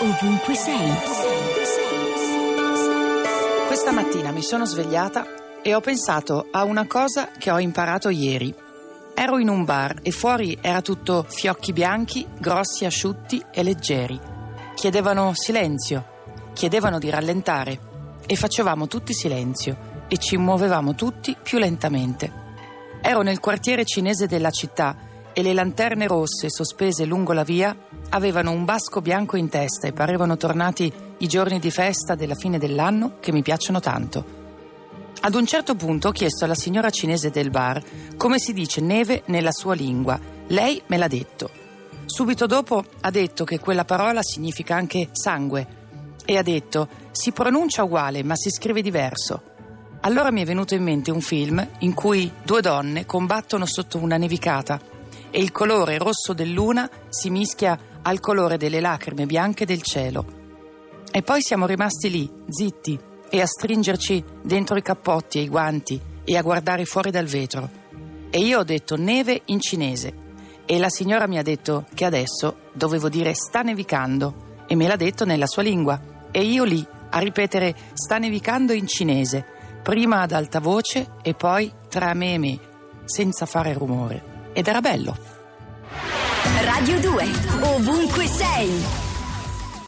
ovunque sei. Questa mattina mi sono svegliata e ho pensato a una cosa che ho imparato ieri. Ero in un bar e fuori era tutto fiocchi bianchi, grossi, asciutti e leggeri. Chiedevano silenzio, chiedevano di rallentare e facevamo tutti silenzio e ci muovevamo tutti più lentamente. Ero nel quartiere cinese della città e le lanterne rosse sospese lungo la via avevano un basco bianco in testa e parevano tornati i giorni di festa della fine dell'anno che mi piacciono tanto. Ad un certo punto ho chiesto alla signora cinese del bar come si dice neve nella sua lingua. Lei me l'ha detto. Subito dopo ha detto che quella parola significa anche sangue e ha detto si pronuncia uguale ma si scrive diverso. Allora mi è venuto in mente un film in cui due donne combattono sotto una nevicata e il colore rosso del luna si mischia al colore delle lacrime bianche del cielo. E poi siamo rimasti lì, zitti, e a stringerci dentro i cappotti e i guanti e a guardare fuori dal vetro. E io ho detto neve in cinese e la signora mi ha detto che adesso dovevo dire sta nevicando e me l'ha detto nella sua lingua. E io lì a ripetere sta nevicando in cinese, prima ad alta voce e poi tra me e me, senza fare rumore ed era bello. Radio 2, ovunque sei.